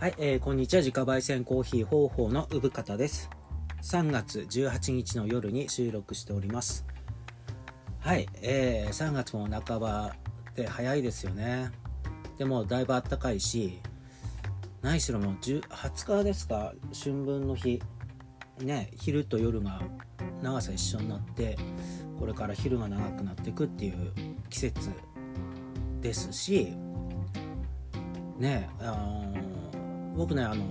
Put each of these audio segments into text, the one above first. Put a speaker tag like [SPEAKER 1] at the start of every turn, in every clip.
[SPEAKER 1] はい、えー、こんにちは。自家焙煎コーヒー方法の産方です。3月18日の夜に収録しております。はい、えー、3月も半ばで早いですよね。でもだいぶ暖かいし、何しろもう20日ですか、春分の日。ね、昼と夜が長さ一緒になって、これから昼が長くなっていくっていう季節ですし、ね、あ僕ねあの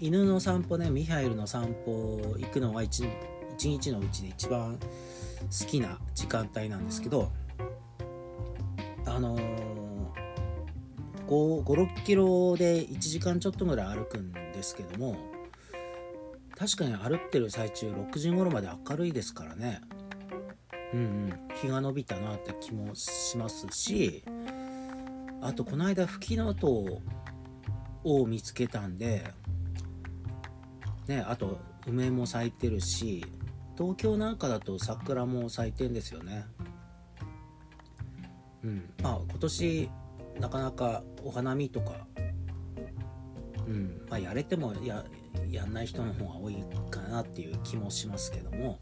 [SPEAKER 1] 犬の散歩ねミハイルの散歩行くのが一日のうちで一番好きな時間帯なんですけどあの56キロで1時間ちょっとぐらい歩くんですけども確かに歩ってる最中6時頃まで明るいですからね。うんうん。日が伸びたなって気もしますしあとこの間吹きの音を見つけたんで、ね、あと梅も咲いてるし東京なんかだと桜も咲いてんですよね。うん。まあ今年なかなかお花見とか、うん。まあ、やれてもややんない人の方が多いかなっていう気もしますけども。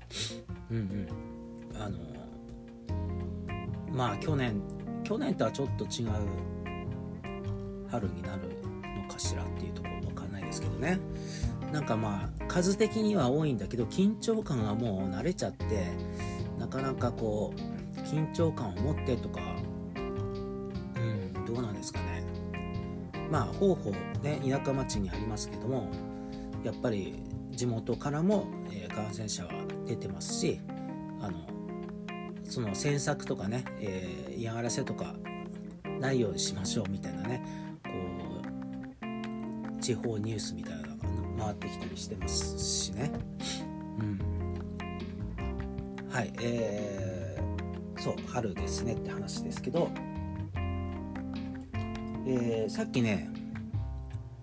[SPEAKER 1] うんうん。あのまあ去年去年とはちょっと違う春になるのかしらっていうところわかんないですけどね。なんかまあ数的には多いんだけど緊張感がもう慣れちゃってなかなかこう緊張感を持ってとかうんどうなんですかね。まあ方法ね田舎町にありますけどもやっぱり地元からも、えー、感染者は出てますしあのその詮索とかね、えー、嫌がらせとかないようにしましょうみたいなね地方ニュースみたいなのが回ってきたりしてますしね。うん。はい、えー、そう、春ですねって話ですけど、えー、さっきね、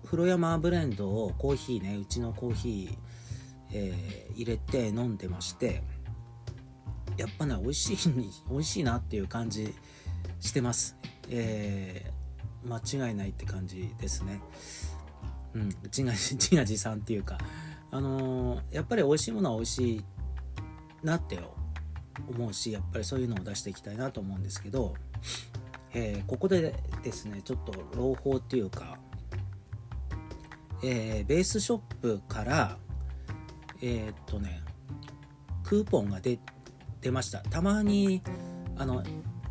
[SPEAKER 1] 風呂山ブレンドをコーヒーね、うちのコーヒー、えー、入れて飲んでまして、やっぱね、美味しい、美味しいなっていう感じしてます。えー、間違いないって感じですね。うん、自画自自賛っていうか、あのー、やっぱり美味しいものは美味しいなって思うしやっぱりそういうのを出していきたいなと思うんですけど、えー、ここでですねちょっと朗報っていうか、えー、ベースショップからえー、っとねクーポンが出出ました。たまにあの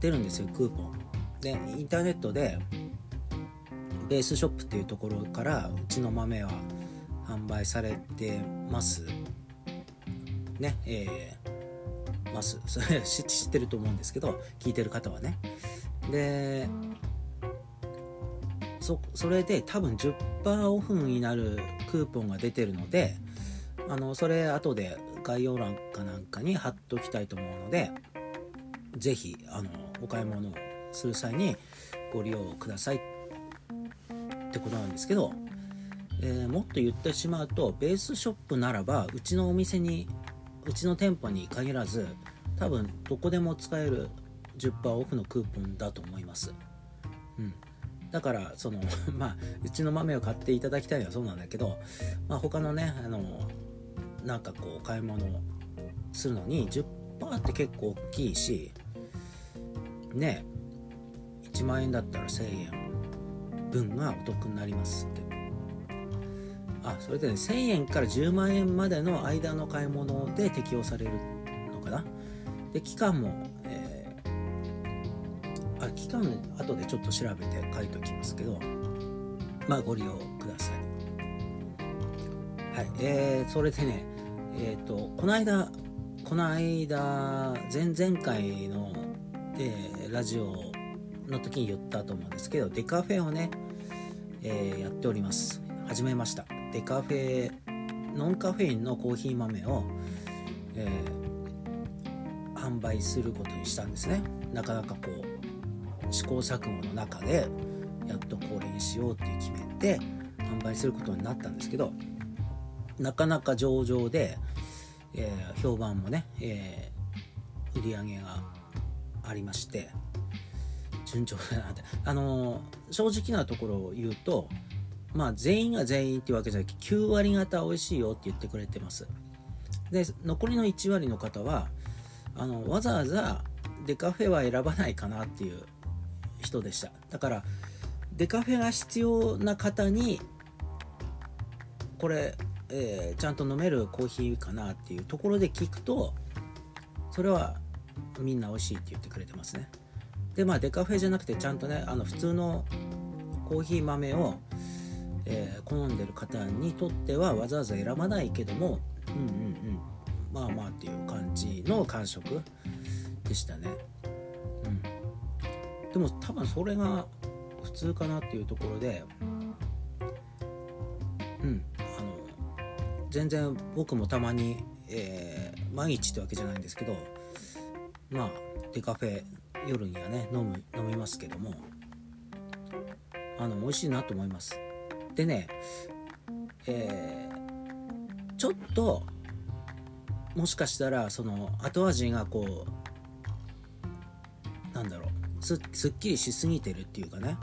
[SPEAKER 1] 出るんですよクーポン。でインターネットでベースショップっていうところからうちの豆は販売されてます。ねえー、ます。それ知ってると思うんですけど聞いてる方はね。でそそれで多分10%オフになるクーポンが出てるのであのそれ後で概要欄かなんかに貼っときたいと思うので是非あのお買い物する際にご利用くださいってことなんですけど、えー、もっと言ってしまうとベースショップならばうちのお店にうちの店舗に限らず多分どこでも使える10%オフのクーポンだと思います。うん、だからその まあうちの豆を買っていただきたいのはそうなんだけど、まあ、他のねあのなんかこう買い物するのに10%って結構大きいしね1万円だったら1000円分がお得になりますって。あそれでね1000円から10万円までの間の買い物で適用されるのかな？で期間も、えー、あ期間後でちょっと調べて書いておきますけどまあご利用ください。はいえー、それでねえっ、ー、とこの間この間前々回の、えー、ラジオの時に言ったと思うんですけどデカフェをねえー、やっております。始めました。デカフェノンカフェインのコーヒー豆を、えー、販売することにしたんですね。なかなかこう試行錯誤の中でやっとこれにしようって決めて販売することになったんですけどなかなか上々で、えー、評判もね、えー、売り上げがありまして順調だなって。あの正直なところを言うとまあ全員が全員っていうわけじゃなくて9割方美味しいよって言ってくれてます。で残りの1割の方はあのわざわざデカフェは選ばないかなっていう人でした。だからデカフェが必要な方にこれ、えー、ちゃんと飲めるコーヒーかなっていうところで聞くとそれはみんな美味しいって言ってくれてますね。でまあデカフェじゃなくてちゃんとねあの普通のコーヒー豆を、えー、好んでる方にとってはわざわざ選ばないけどもうんうんうんまあまあっていう感じの感触でしたね。うん。でも多分それが普通かなっていうところでうんあの全然僕もたまに、えー、毎日ってわけじゃないんですけどまあデカフェ夜にはね飲む飲みますけどもあの美味しいなと思います。でねえー、ちょっともしかしたらその後味がこうなんだろうすっきりしすぎてるっていうかね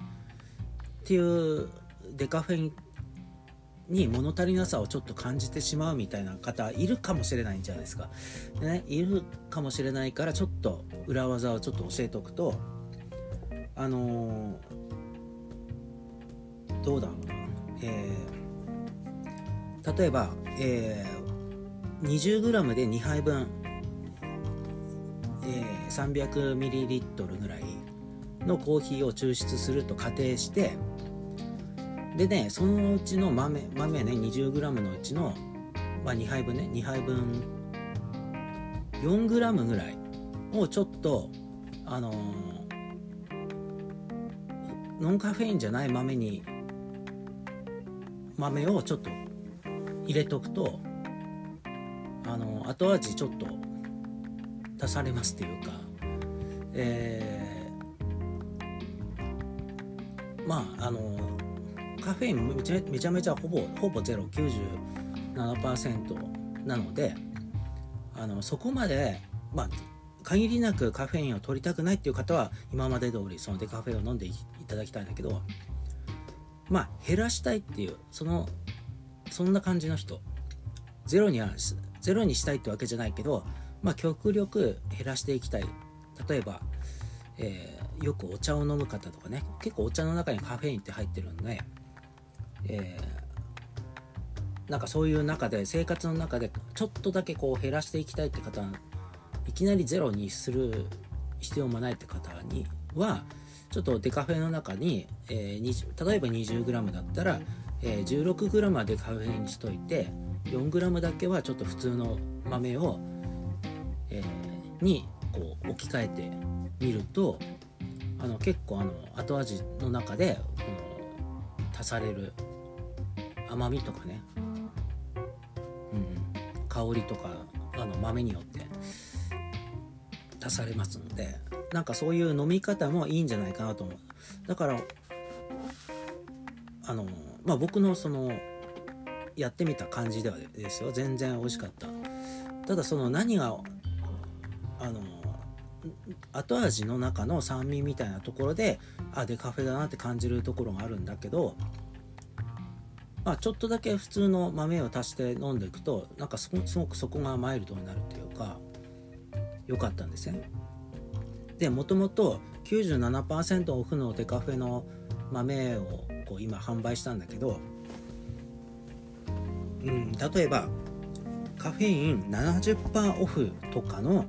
[SPEAKER 1] っていうデカフェンに物足りなさをちょっと感じてしまうみたいな方いるかもしれないんじゃないですか。でね、いるかもしれないからちょっと裏技をちょっと教えておくとあのー、どうだろうな、えー、例えば、えー、20g で2杯分、えー、300ml ぐらいのコーヒーを抽出すると仮定してでねそのうちの豆豆ね 20g のうちの、まあ、2杯分ね2杯分 4g ぐらいをちょっとあのー、ノンカフェインじゃない豆に豆をちょっと入れとくとあの後味ちょっと足されますっていうかえー、まああのカフェインめちゃめちゃめちゃほぼほぼゼロ97%なのであのそこまでまあ限りなくカフェインを取りたくないっていう方は今まで通りそのデカフェを飲んでいただきたいんだけどまあ減らしたいっていうそのそんな感じの人ゼロにはゼロにしたいってわけじゃないけどまあ極力減らしていきたい。例えば、えー、よくお茶を飲む方とかね結構お茶の中にカフェインって入ってるんでえー、なんかそういう中で生活の中でちょっとだけこう減らしていきたいって方いきなりゼロにする必要もないって方にはちょっとデカフェの中に、えー、例えば 20g だったら、えー、16g はデカフェにしといて 4g だけはちょっと普通の豆を、えー、にこう置き換えてみるとあの結構あの後味の中でこの足される甘みとかね、うん、香りとかあの豆によって足されますのでなんかそういう飲み方もいいんじゃないかなと思う。だからあのまあ僕のそのやってみた感じではですよ。全然美味しかった。ただその何があの後味の中の酸味みたいなところであデカフェだなって感じるところがあるんだけどまあ、ちょっとだけ普通の豆を足して飲んでいくとなんかすごくそこがマイルドになるというか良かったんですね。でもともと97%オフのデカフェの豆をこう今販売したんだけど、うん、例えばカフェイン70%オフとかの、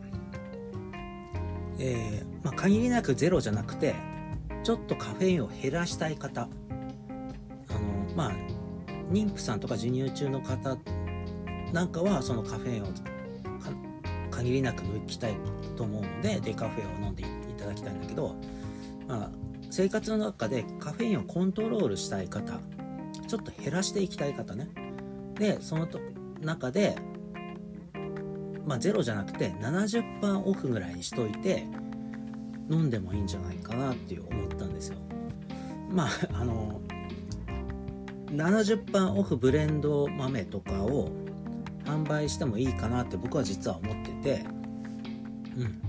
[SPEAKER 1] えーまあ、限りなくゼロじゃなくてちょっとカフェインを減らしたい方。あのまあ妊婦さんとか授乳中の方なんかはそのカフェインを限りなく抜きたいと思うのでデカフェを飲んでいただきたいんだけど、まあ、生活の中でカフェインをコントロールしたい方ちょっと減らしていきたい方ね。でそのと中で、まあ、ゼロじゃなくて70%オフぐらいにしといて飲んでもいいんじゃないかなっていう思ったんですよ。まあ70%オフブレンド豆とかを販売してもいいかなって僕は実は思ってて、うん、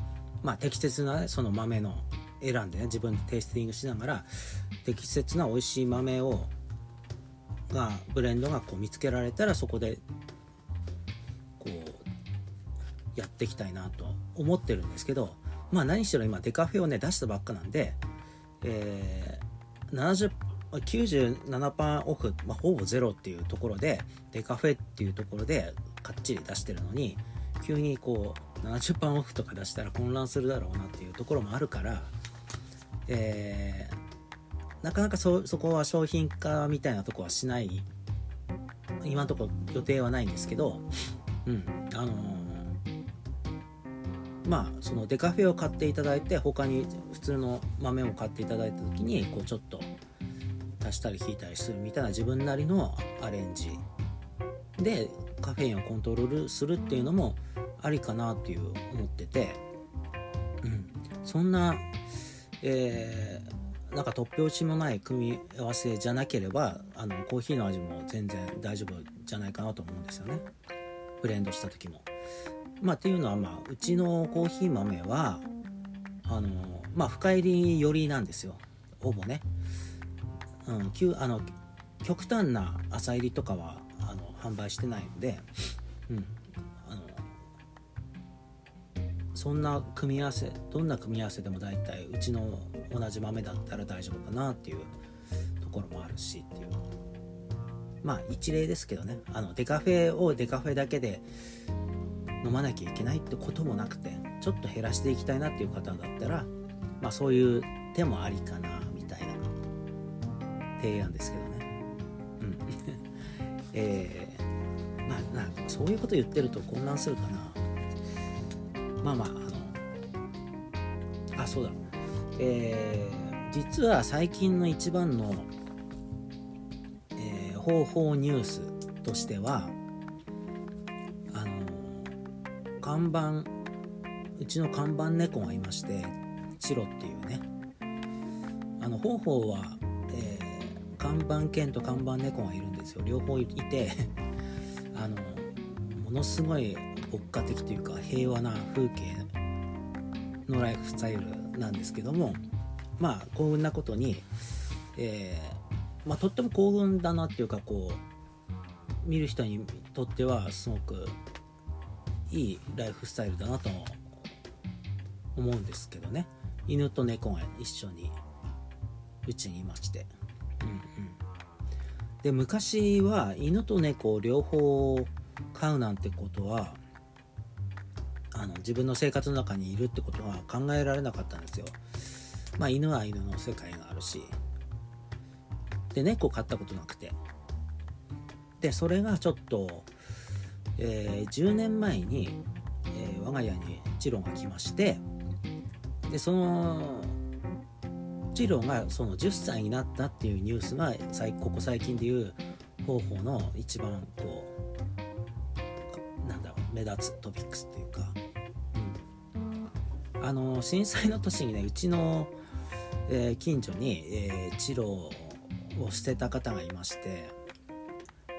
[SPEAKER 1] まあ適切な、ね、その豆の選んでね自分でテイスティングしながら適切な美味しい豆をがブレンドがこう見つけられたらそこでこうやっていきたいなと思ってるんですけど。まあ何しろ今デカフェをね出したばっかなんで、えー、97%オフ、まあ、ほぼゼロっていうところでデカフェっていうところでかっちり出してるのに急にこう70%オフとか出したら混乱するだろうなっていうところもあるから、えー、なかなかそそこは商品化みたいなとこはしない今のところ予定はないんですけど、うんあのー、まあそのデカフェを買っていただいて他に普通の豆を買っていただいた時にこうちょっと足したり引いたりするみたいな自分なりのアレンジ。でカフェインをコントロールするっていうのもありかなっていう思ってて、うん、そんな、えー、なんか突拍子もない組み合わせじゃなければあのコーヒーの味も全然大丈夫じゃないかなと思うんですよね。ブレンドした時も。まあ、っていうのは、まあ、うちのコーヒー豆はあのまあ深入り寄りなんですよ。ほぼね。うん、あの極端な朝入りとかはあの販売してないので、うん、あのそんな組み合わせどんな組み合わせでも大体うちの同じ豆だったら大丈夫かなっていうところもあるしっていう。まあ一例ですけどね。あのデカフェをデカフェだけで飲まなきゃいけないってこともなくてちょっと減らしていきたいなっていう方だったらまあそういう手もありかな。提案ですけどね。うん。えー、まあ、なそういうこと言ってると混乱するかな。まあまあ、あの、あ、そうだ。えー、実は最近の一番の、えー、方法ニュースとしては、あの、看板、うちの看板猫がいまして、チロっていうね。あの、方法は、え看板犬と看板猫がいるんですよ。両方いて あのものすごい牧歌的というか平和な風景のライフスタイルなんですけどもまあ幸運なことに、えー、まあ、とっても幸運だなっていうかこう見る人にとってはすごくいいライフスタイルだなと思うんですけどね。犬と猫が一緒にうちにいまして。で昔は犬と猫を両方飼うなんてことはあの自分の生活の中にいるってことは考えられなかったんですよ。まあ犬は犬の世界があるし。で猫飼ったことなくて。でそれがちょっと、えー、10年前に、えー、我が家にチロが来まして。でそのチロがその10歳になったっていうニュースがここ最近でいう方法の一番こうなんだろう目立つトピックスっていうか、うん、あの震災の年にねうちの、えー、近所に、えー、チロを捨てた方がいまして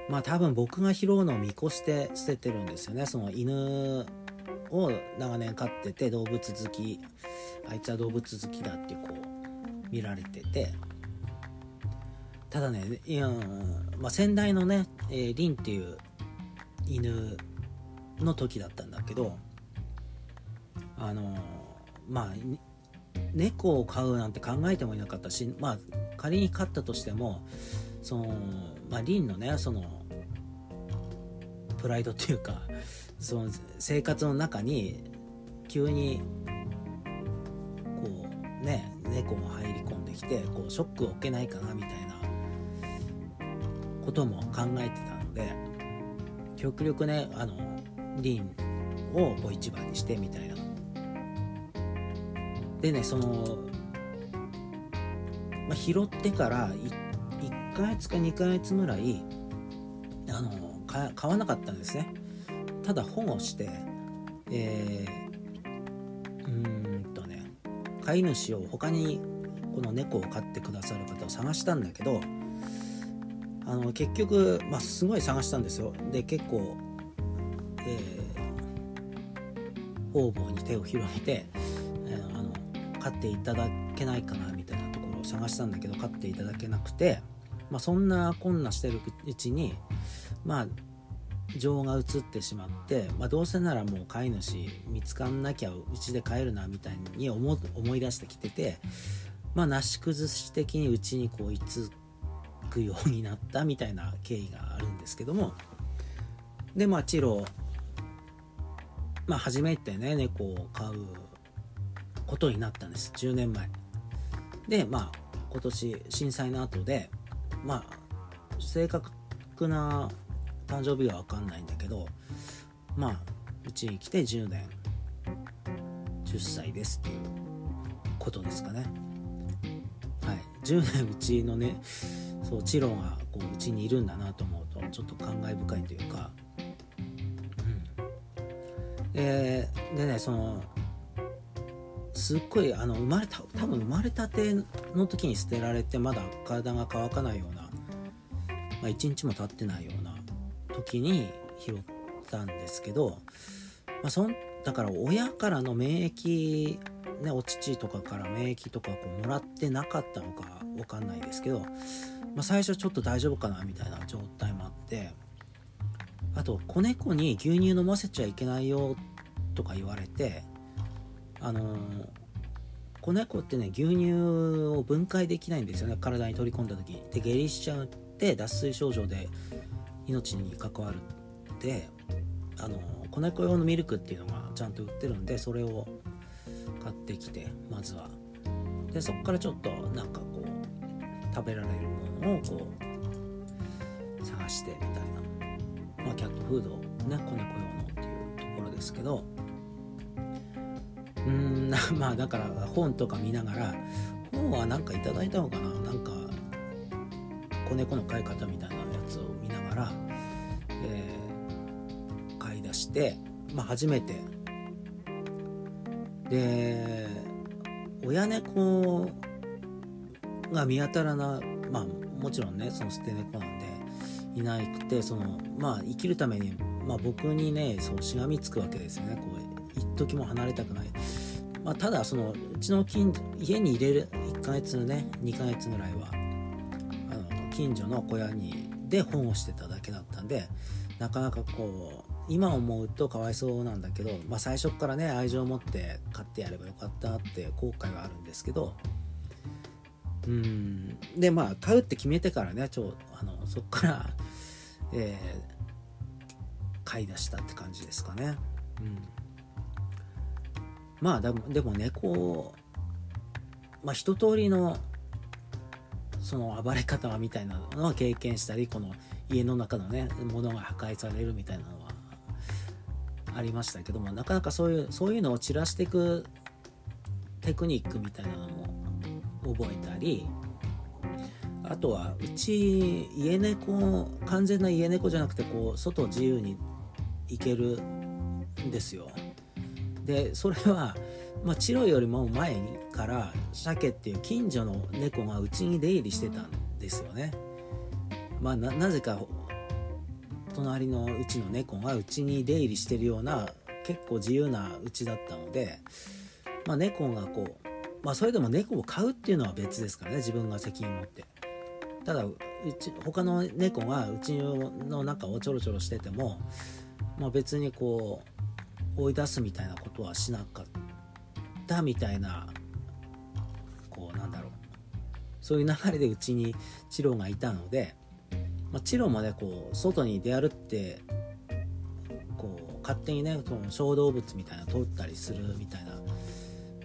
[SPEAKER 1] まあ多分僕が拾うのを見越して捨ててるんですよね。その犬を長年飼ってて動物好き。あいつは動物好きだっていうこう見られてて。ただねいや、まあ、先代のね、えー、リンっていう犬の時だったんだけどあのまあ猫を飼うなんて考えてもいなかったしまあ仮に飼ったとしてもそのまあリンのねそのプライドっていうかその生活の中に急にこうね猫も入りきてこうショックを受けないかなみたいなことも考えてたので極力ねあのリンをこう一番にしてみたいな。でねその、まあ、拾ってから1ヶ月か2ヶ月ぐらいあの買わなかったんですね。ただ保護してえー、うんとね飼い主を他にこの猫を飼ってくださる方を探したんだけどあの結局、まあ、すごい探したんですよ。で結構、えー、方々に手を広げて、えー、あの飼っていただけないかなみたいなところを探したんだけど飼っていただけなくてまあ、そんなこんなしてるうちにまあ情が移ってしまって、まあ、どうせならもう飼い主見つかんなきゃうちで飼えるなみたいに思思い出してきてて、まあ、なし崩し的にうちにこう居つくようになったみたいな経緯があるんですけども。でまあチロまあ初めてね猫を飼うことになったんです。10年前。でまあ今年震災の後でまあ正確な誕生日は分かんないんだけどまあうちに来て10年。10歳ですっていうことですかね。10年うちのねそうチロがこううちにいるんだなと思うとちょっと感慨深いというか。うん。ででねそのすっごいあの生まれた多分生まれたての時に捨てられてまだ体が乾かないような、まあ、1日も経ってないような時に拾ったんですけど、まあ、そんだから親からの免疫、ね、お乳とかから免疫とかこうもらってなかったのか分かんないですけど、まあ、最初ちょっと大丈夫かなみたいな状態もあってあと子猫に牛乳飲ませちゃいけないよとか言われてあのー、子猫ってね牛乳を分解できないんですよね。体に取り込んだ時で下痢しちゃって脱水症状で命に関わるであの子猫用のミルクっていうのがちゃんと売ってるんでそれを買ってきてまずは。でそこからちょっとなんかこう食べられるものをこう探してみたいな。まあキャットフードをね子猫用のっていうところですけど。うんまあだから本とか見ながら本は何かいただいたのかな。なんか子猫の飼い方みたいなやつを見ながら、えー、飼い出して、まあ、初めてで親猫が見当たらなまあもちろんねその捨て猫なんでいなくてそのまあ生きるために、まあ、僕にねそうしがみつくわけですよね。こう一時も離れたくない、まあ、ただそのうちの近家に入れる1ヶ月ね2ヶ月ぐらいはあの近所の小屋にで本をしてただけだったんでなかなかこう今思うとかわいそうなんだけど、まあ、最初からね愛情を持って買ってやればよかったって後悔はあるんですけどうんでまあ買うって決めてからねちょあのそっから、えー、買い出したって感じですかね。うん、まあでもでも猫まあ一通りのその暴れ方みたいなのは経験したりこの家の中のねものが破壊されるみたいなありましたけどもなかなかそういうそういうのを散らしていくテクニックみたいなのも覚えたりあとはうち家猫完全な家猫じゃなくてこう外自由に行けるんですよでそれはまあ、チロよりも前から鮭っていう近所の猫がうちに出入りしてたんですよね。まあ、なぜか隣のうちの猫がうちに出入りしてるような結構自由なうちだったので、まあ、猫がこう、まあ、それでも猫を飼うっていうのは別ですからね自分が責任持って。ただうち他の猫がうちの中をちょろちょろしてても、まあ、別にこう追い出すみたいなことはしなかった。みたいなこうなんだろうそういう流れでうちにチロがいたので、まあ、チロもねこう外に出歩ってこう勝手にねその小動物みたいな通ったりするみたいな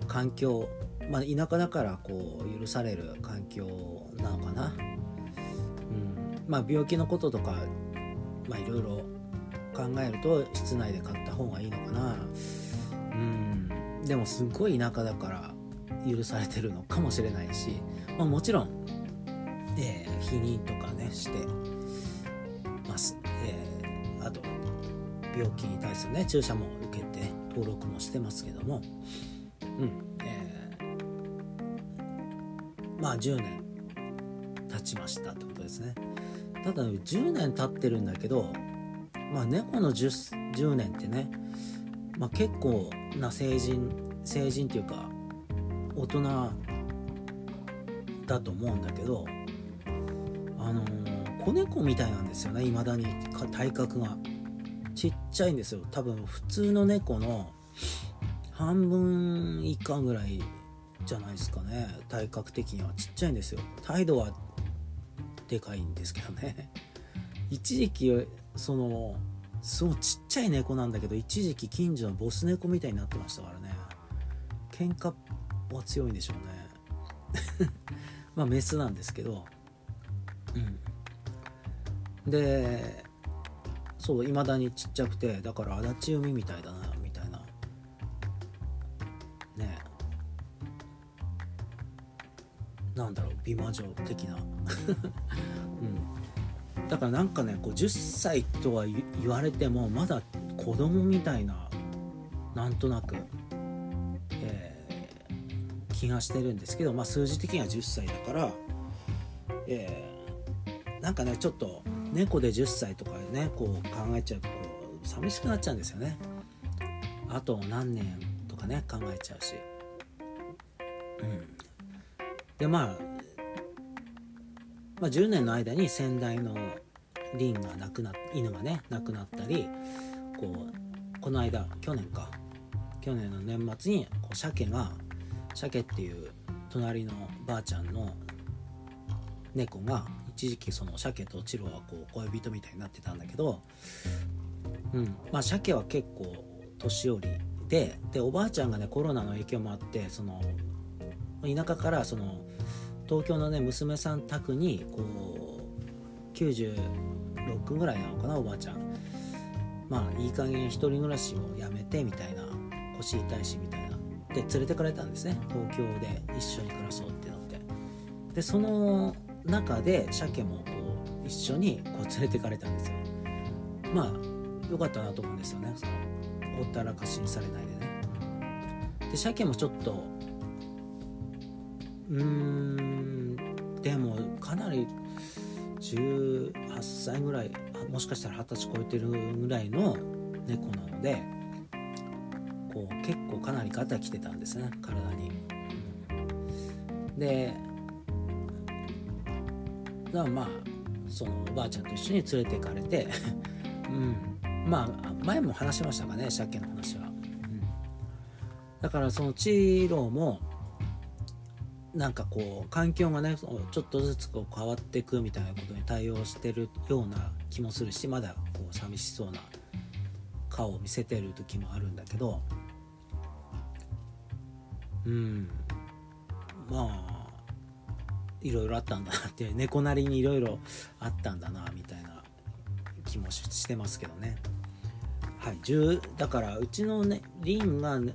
[SPEAKER 1] 環境まあ、田舎だからこう許される環境なのかな、うん。まあ、病気のこととかまあいろいろ考えると室内で買った方がいいのかな。うん。でもすっごい田舎だから許されてるのかもしれないし、まあ、もちろん、えー、否認とかねしてます、えー、あと病気に対するね注射も受けて登録もしてますけども。うんえー、まあ10年経ちましたってことですね。ただ10年経ってるんだけどまあ猫の 10, 10年ってねまあ、結構な成人成人っていうか大人だと思うんだけどあのー、猫みたいなんですよね未だに。体格が。ちっちゃいんですよ。多分普通の猫の半分以下ぐらいじゃないですかね。体格的には。ちっちゃいんですよ。態度はでかいんですけどね。一時期そのすごいちっちゃい猫なんだけど一時期近所のボス猫みたいになってましたからね。喧嘩は強いんでしょうね。まあメスなんですけど。うん。でそういまだにちっちゃくてだから足立海みたいだなみたいな。ねなんだろう美魔女的な。うん。だからなんかねこう10歳とは言われてもまだ子供みたいななんとなく、えー、気がしてるんですけど、まあ、数字的には10歳だから、えー、なんかねちょっと猫で10歳とかでねこう考えちゃうとこう寂しくなっちゃうんですよね。あと何年とかね考えちゃうし。うん。でまあまあ、10年の間に先代のリンが亡くな犬がね亡くなったりこうこの間去年か。去年の年末にこう鮭が鮭っていう隣のばあちゃんの猫が一時期その鮭とチロはこう恋人みたいになってたんだけど、うん。まあ、鮭は結構年寄りででおばあちゃんがねコロナの影響もあってその田舎からその東京のね娘さん宅にこう96ぐらいなのかなおばあちゃん。まあいい加減一人暮らしをやめてみたいな腰痛いしみたいな。で連れてかれたんですね。東京で一緒に暮らそうってなって。でその中で鮭もこう一緒にこう連れてかれたんですよ。まあよかったなと思うんですよね。そのほったらかしにされないでね。で鮭もちょっとうーんでもかなり18歳ぐらいもしかしたら二十歳超えてるぐらいの猫なのでこう結構かなりガタきてたんですね体に。でだからまあそのおばあちゃんと一緒に連れて行かれて うん。まあ前も話しましたかね鮭の話は、うん、だからそのチーローもなんかこう環境がねちょっとずつこう変わっていくみたいなことに対応してるような気もするしまだこう寂しそうな顔を見せてる時もあるんだけどうん。まあいろいろあったんだなって 猫なりにいろいろあったんだなみたいな気もしてますけどね。はい10だからうちのねリンが、ね、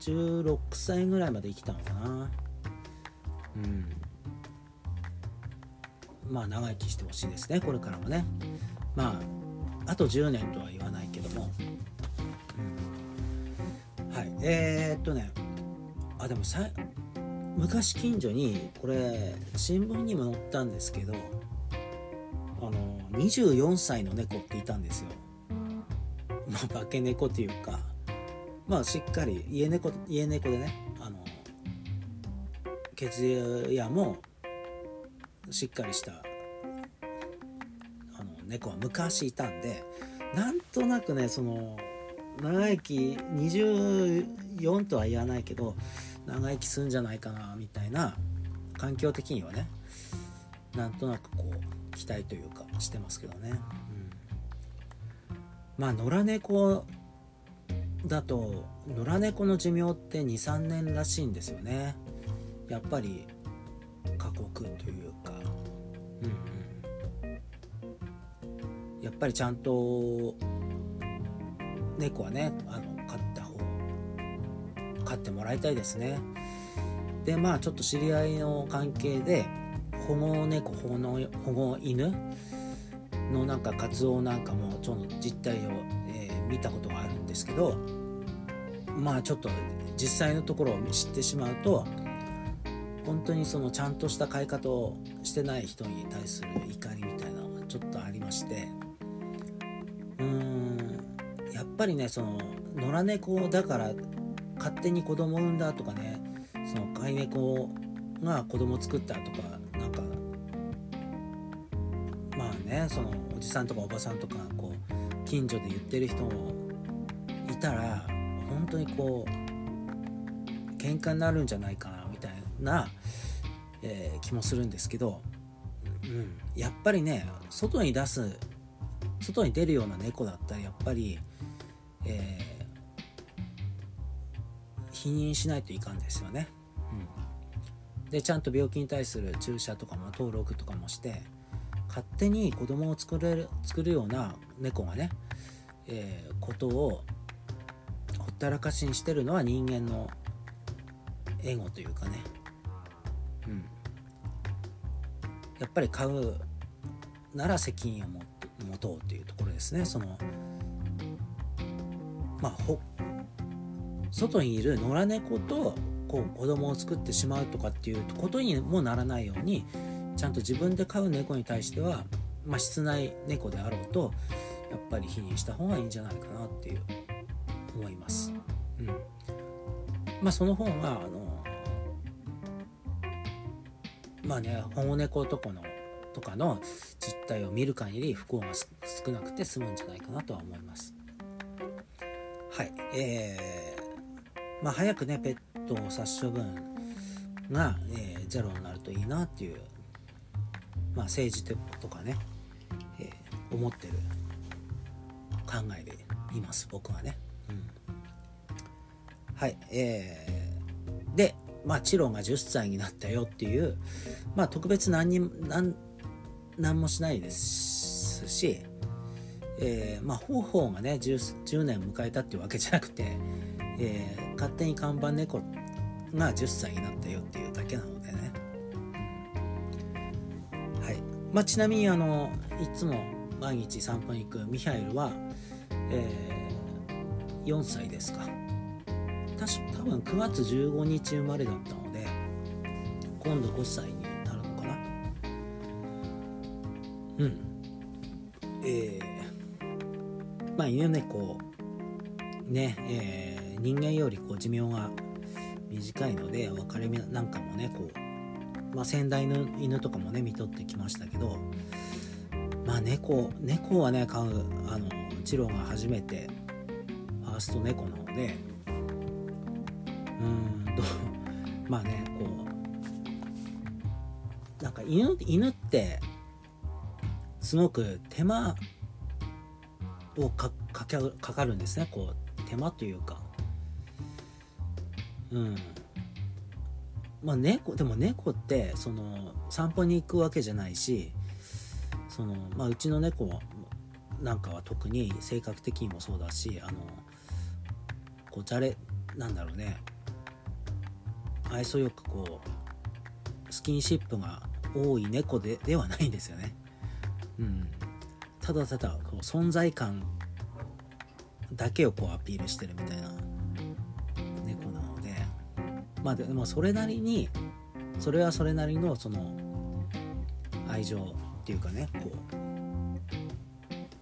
[SPEAKER 1] 16歳ぐらいまで生きたのかな。うん。まあ長生きしてほしいですねこれからもね。まああと10年とは言わないけども、うん、はいえー、っとね。あでもさ昔近所にこれ新聞にも載ったんですけどあの24歳の猫っていたんですよ。まあ化け猫っていうかまあしっかり家猫家猫でねあの血やもしっかりしたあの猫は昔いたんでなんとなくねその長生き24とは言わないけど長生きするんじゃないかなみたいな環境的にはねなんとなくこう期待というかしてますけどね、うん、まあ野良猫だと野良猫の寿命って23年らしいんですよね。やっぱり過酷というか、うんうん、やっぱりちゃんと猫はねあの飼ってもらいたいですね。でまあちょっと知り合いの関係で保護猫保護保護犬のなんか活動なんかもちょっと実態を、えー、見たことがあるんですけどまあちょっと実際のところを知ってしまうと本当にそのちゃんとした飼い方をしてない人に対する怒りみたいなのがちょっとありましてうーんやっぱりねその野良猫だから勝手に子供産んだとかねその飼い猫が子供作ったとかなんかまあねそのおじさんとかおばさんとかこう近所で言ってる人もいたら本当にこう喧嘩になるんじゃないかなみたいな、えー、気もするんですけど、うん、やっぱりね外に出す外に出るような猫だったらやっぱり、えー、否認しないといかんですよね。うん、でちゃんと病気に対する注射とかも登録とかもして勝手に子供を作れる作るような猫がね、えー、ことをほったらかしにしてるのは人間のエゴというかね、うん、やっぱり飼うなら責任を持とうというところですね。そのまあほ外にいる野良猫とこう子供を作ってしまうとかっていうことにもならないようにちゃんと自分で飼う猫に対しては、まあ、室内猫であろうとやっぱり否認した方がいいんじゃないかなっていう思います。うん、まあその方があのまあね保護猫とかのとかの実態を見る限り不幸が少なくて済むんじゃないかなとは思います。はいえー、まあ早くねペットを殺処分が、えー、ゼロになるといいなっていうまあ、政治とかね、えー、思ってる考えでいます僕はね。うん、はいえー、でまあチロが10歳になったよっていうまあ特別何に何何もしないですし、えー、まあ方法がね 10, 10年迎えたっていうわけじゃなくて、えー、勝手に看板猫が10歳になったよっていうだけなのでね。はい。まあ、ちなみにあのいつも毎日散歩に行くミハエルは、えー、4歳ですか。確多分9月15日生まれだったので今度5歳になるのかな。うん。えー、まあ犬猫ねえー、人間よりこう寿命が短いので別れ目なんかもねこうまあ、先代の犬とかもね見とってきましたけどまあ猫猫はね飼うあのチロが初めてファースト猫なのでうんとまあねこうなんか犬犬ってすごく手間をかかかかるんですね。こう手間というかうん。まあ猫でも猫ってその散歩に行くわけじゃないしその、まあ、うちの猫なんかは特に性格的にもそうだしあのこうじゃれなんだろうね。愛想よくこうスキンシップが多い猫でではないんですよね。うん、ただただこう存在感だけをこうアピールしてるみたいなまあでもそれなりにそれはそれなりのその愛情っていうかねこう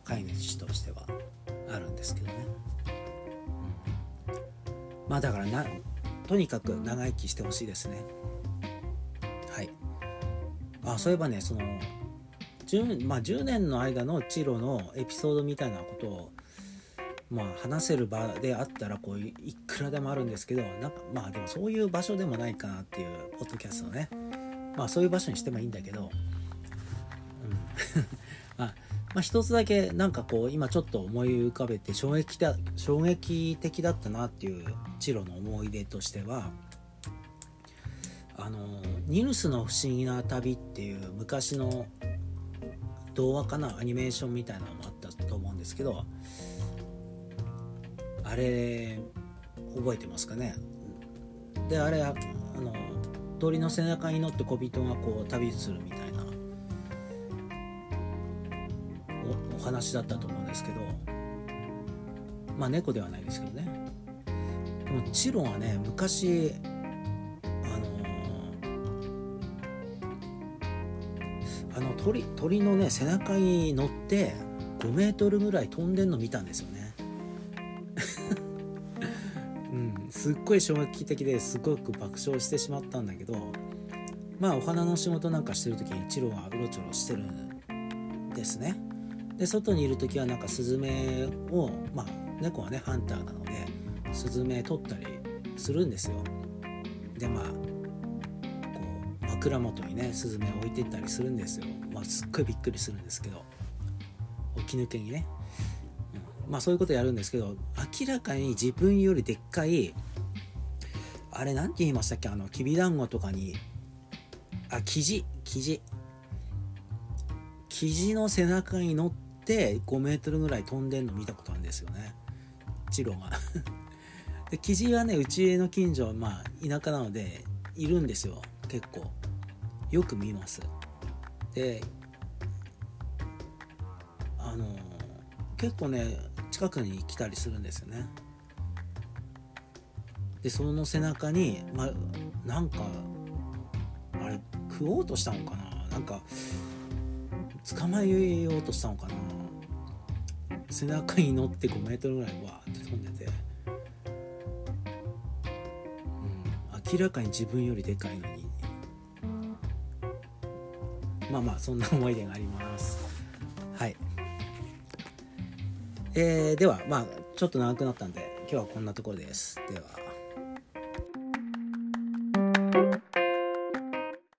[SPEAKER 1] 飼い主としてはあるんですけどね、うん、まあだからなとにかく長生きしてほしいですね。はい。あそういえばねその 10,、まあ、10年の間のチロのエピソードみたいなことをまあ、話せる場であったらこういくらでもあるんですけどなんかまあでもそういう場所でもないかなっていうポッドキャストねまあそういう場所にしてもいいんだけど、うん。まあ、まあ一つだけなんかこう今ちょっと思い浮かべて衝撃だ衝撃的だったなっていうチロの思い出としてはあのニルスの不思議な旅っていう昔の童話かなアニメーションみたいなのもあったと思うんですけどあれ覚えてますかね？であれあの鳥の背中に乗って小人がこう旅するみたいなお話だったと思うんですけど。まあ猫ではないですけどね。でもチロはね昔あのあの鳥鳥のね背中に乗って5メートルぐらい飛んでんの見たんですよね。すっごい衝撃的ですごく爆笑してしまったんだけどまあお花の仕事なんかしてる時にチロはうろちょろしてるんですね。で外にいる時はなんかスズメをまあ猫はねハンターなのでスズメ取ったりするんですよ。でまあこう枕元にねスズメ置いてったりするんですよ。まあすっごいびっくりするんですけど。起き抜けにね、まあそういうことやるんですけど明らかに自分よりでっかいあれ何て言いましたっけ？あのきびだんごとかにあ生地？生地。生地の背中に乗って5メートルぐらい飛んでんの見たことあるんですよね。チロが。で生地はねうちの近所まあ田舎なのでいるんですよ。結構。よく見ます。であの結構ね近くに来たりするんですよね。でその背中に、まあ、なんかあれ食おうとしたのかな？なんか捕まえようとしたのかな？背中に乗って5メートルぐらいわーって飛んでて、うん、明らかに自分よりでかいのに。まあまあそんな思い出があります。はい。えー、ではまあちょっと長くなったんで今日はこんなところです。では。